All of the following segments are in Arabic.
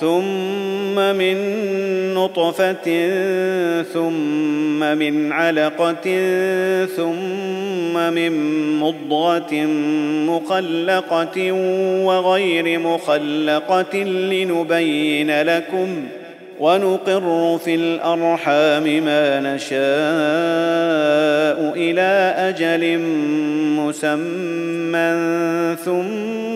ثم من نطفة ثم من علقة ثم من مضغة مخلقة وغير مخلقة لنبين لكم ونقر في الأرحام ما نشاء إلى أجل مسمى ثم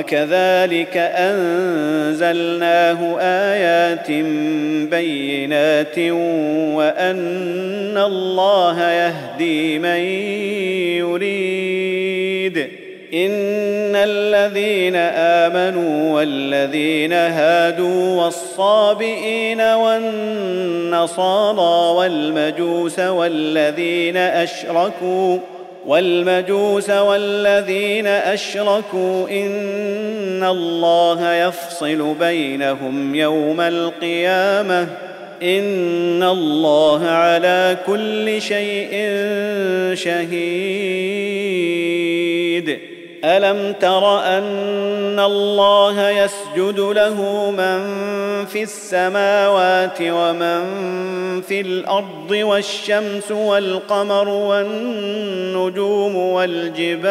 وكذلك أنزلناه آيات بينات وأن الله يهدي من يريد. إن الذين آمنوا والذين هادوا والصابئين والنصارى والمجوس والذين أشركوا والمجوس والذين أشركوا إن الله يفصل بينهم يوم القيامة إن الله على كل شيء شهيد ألم تر أن الله يسجد له من في السماوات ومن في الأرض والشمس والقمر والنجوم والجبال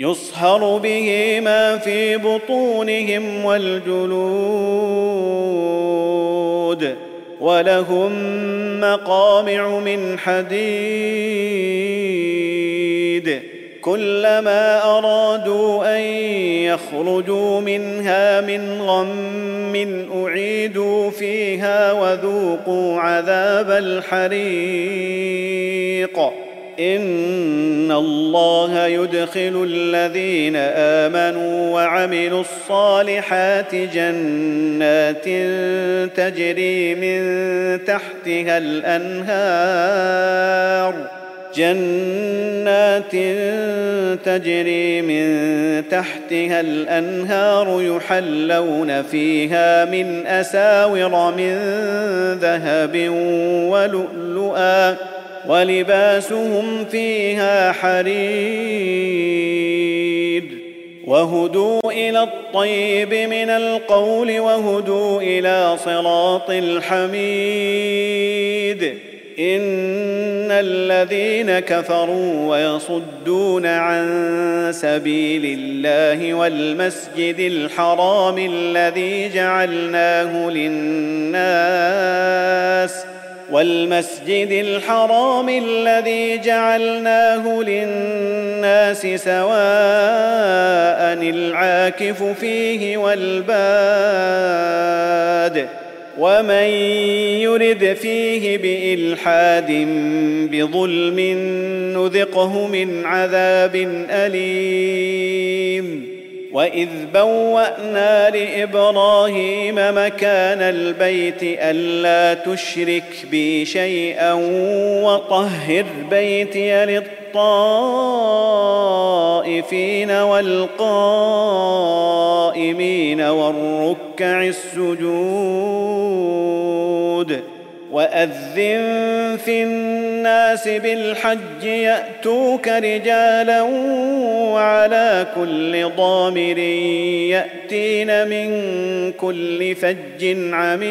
يصهر به ما في بطونهم والجلود ولهم مقامع من حديد كلما ارادوا ان يخرجوا منها من غم اعيدوا فيها وذوقوا عذاب الحريق ان الله يدخل الذين امنوا وعملوا الصالحات جنات تجري من تحتها الانهار جنات تجري من تحتها الانهار يحلون فيها من اساور من ذهب ولؤلؤا ولباسهم فيها حرير. وهدوا إلى الطيب من القول وهدوا إلى صراط الحميد. إن الذين كفروا ويصدون عن سبيل الله والمسجد الحرام الذي جعلناه للناس والمسجد الحرام الذي جعلناه للناس سواء العاكف فيه والباد ومن يرد فيه بإلحاد بظلم نذقه من عذاب أليم واذ بوانا لابراهيم مكان البيت الا تشرك بي شيئا وطهر بيتي للطائفين والقائمين والركع السجود وأذن في الناس بالحج يأتوك رجالا وعلى كل ضامر يأتين من كل فج عميق.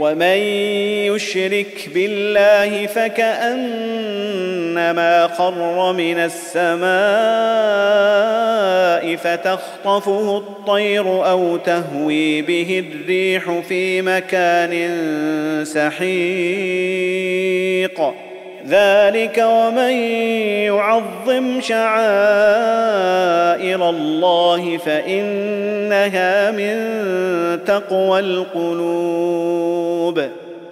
ومن يشرك بالله فكأنما خر من السماء فتخطفه الطير أو تهوي به الريح في مكان سحيق. ذلك ومن يعظم شعائر الله فإنها من تقوى القلوب.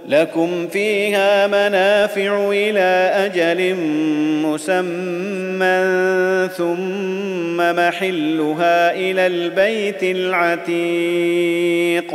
لكم فيها منافع إلى أجل مسمى ثم محلها إلى البيت العتيق.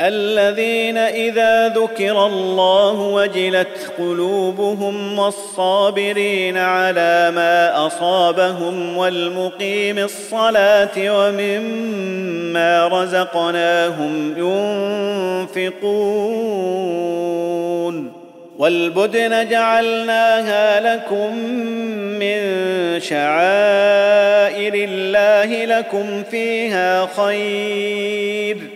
الذين إذا ذكر الله وجلت قلوبهم والصابرين على ما أصابهم والمقيم الصلاة ومما رزقناهم ينفقون والبدن جعلناها لكم من شعائر الله لكم فيها خير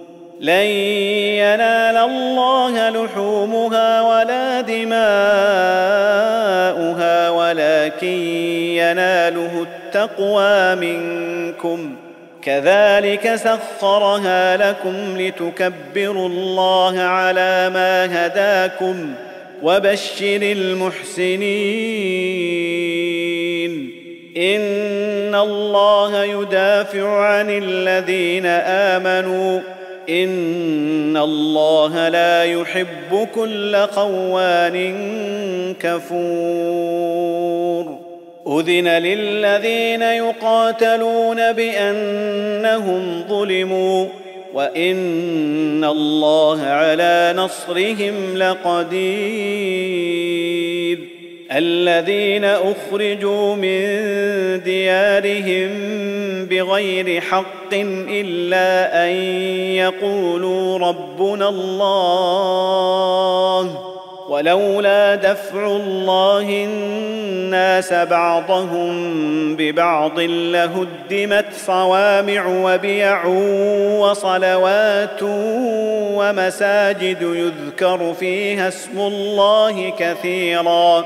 لن ينال الله لحومها ولا دماؤها ولكن يناله التقوى منكم. كذلك سخرها لكم لتكبروا الله على ما هداكم وبشر المحسنين. إن الله يدافع عن الذين آمنوا ان الله لا يحب كل خوان كفور اذن للذين يقاتلون بانهم ظلموا وان الله على نصرهم لقدير الذين اخرجوا من ديارهم بغير حق الا ان يقولوا ربنا الله ولولا دفع الله الناس بعضهم ببعض لهدمت صوامع وبيع وصلوات ومساجد يذكر فيها اسم الله كثيرا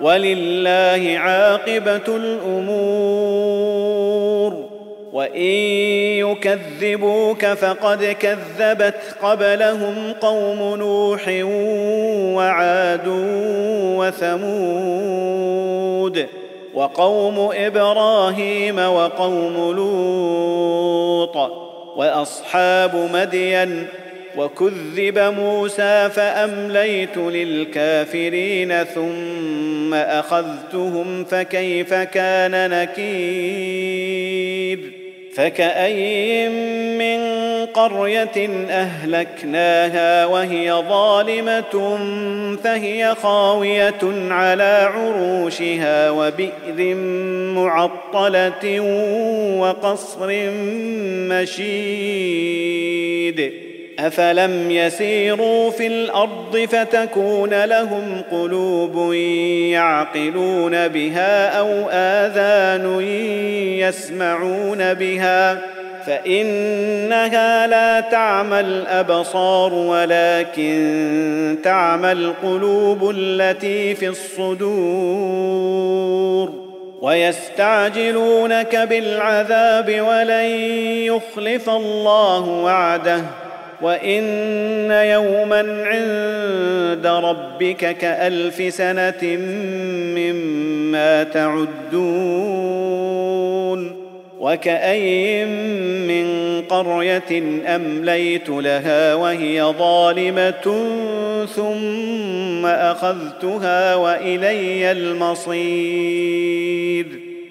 ولله عاقبة الأمور. وإن يكذبوك فقد كذبت قبلهم قوم نوح وعاد وثمود وقوم إبراهيم وقوم لوط وأصحاب مدين وكذب موسى فأمليت للكافرين ثم أخذتهم فكيف كان نكير؟ فكأي من قرية أهلكناها وهي ظالمة فهي خاوية على عروشها وبئر معطلة وقصر مشيد. افلم يسيروا في الأرض فتكون لهم قلوب يعقلون بها أو اذان يسمعون بها فانها لا تعمى الابصار ولكن تعمى القلوب التي في الصدور ويستعجلونك بالعذاب ولن يخلف الله وعده وان يوما عند ربك كالف سنه مما تعدون وكاين من قريه امليت لها وهي ظالمه ثم اخذتها والي المصير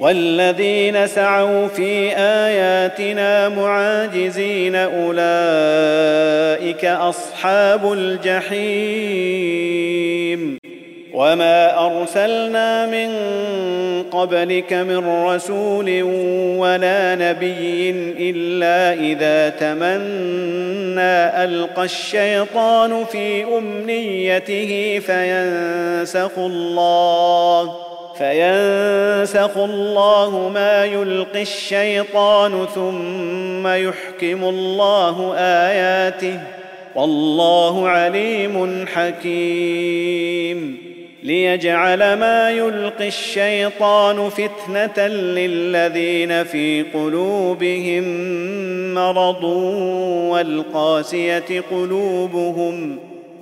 والذين سعوا في آياتنا معاجزين أولئك أصحاب الجحيم. وما أرسلنا من قبلك من رسول ولا نبي إلا إذا تمنى ألقى الشيطان في أمنيته فينسخ الله. فينسخ الله ما يلقي الشيطان ثم يحكم الله اياته والله عليم حكيم. ليجعل ما يلقي الشيطان فتنه للذين في قلوبهم مرض والقاسيه قلوبهم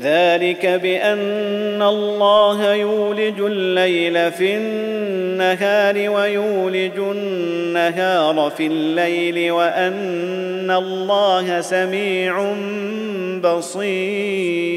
ذلك بأن الله يولج الليل في النهار ويولج النهار في الليل وأن الله سميع بصير.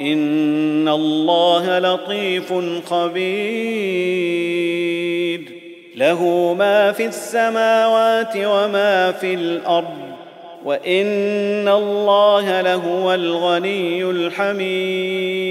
إن الله لطيف خبير. له ما في السماوات وما في الأرض وإن الله لهو الغني الحميد.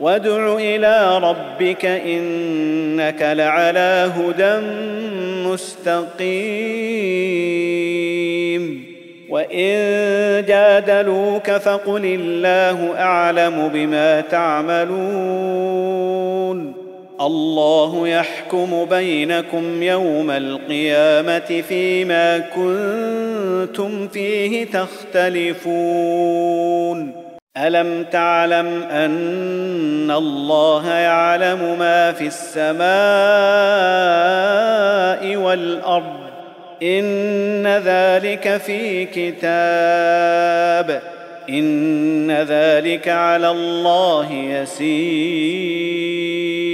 وادع إلى ربك انك لعلى هدى مستقيم. وان جادلوك فقل الله اعلم بما تعملون. الله يحكم بينكم يوم القيامه فيما كنتم فيه تختلفون. ألم تعلم أن الله يعلم ما في السماء والأرض؟ إن ذلك في كتاب. إن ذلك على الله يسير.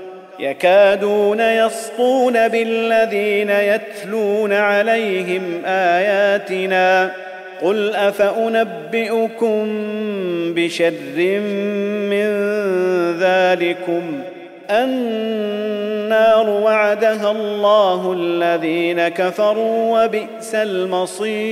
يكادون يسطون بالذين يتلون عليهم آياتنا قل أفأنبئكم بشر من ذلكم النار وعدها الله الذين كفروا وبئس المصير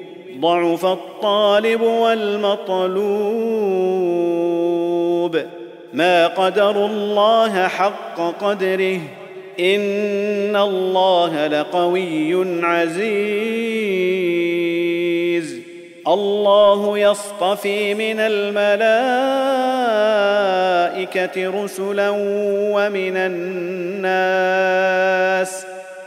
ضعف الطالب والمطلوب. ما قدروا الله حق قدره. إن الله لقوي عزيز. الله يصطفي من الملائكة رسلا ومن الناس.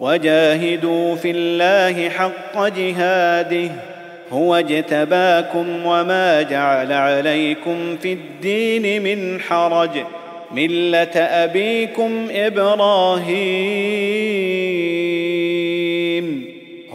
وجاهدوا في الله حق جهاده هو اجتباكم وما جعل عليكم في الدين من حرج ملة أبيكم إبراهيم.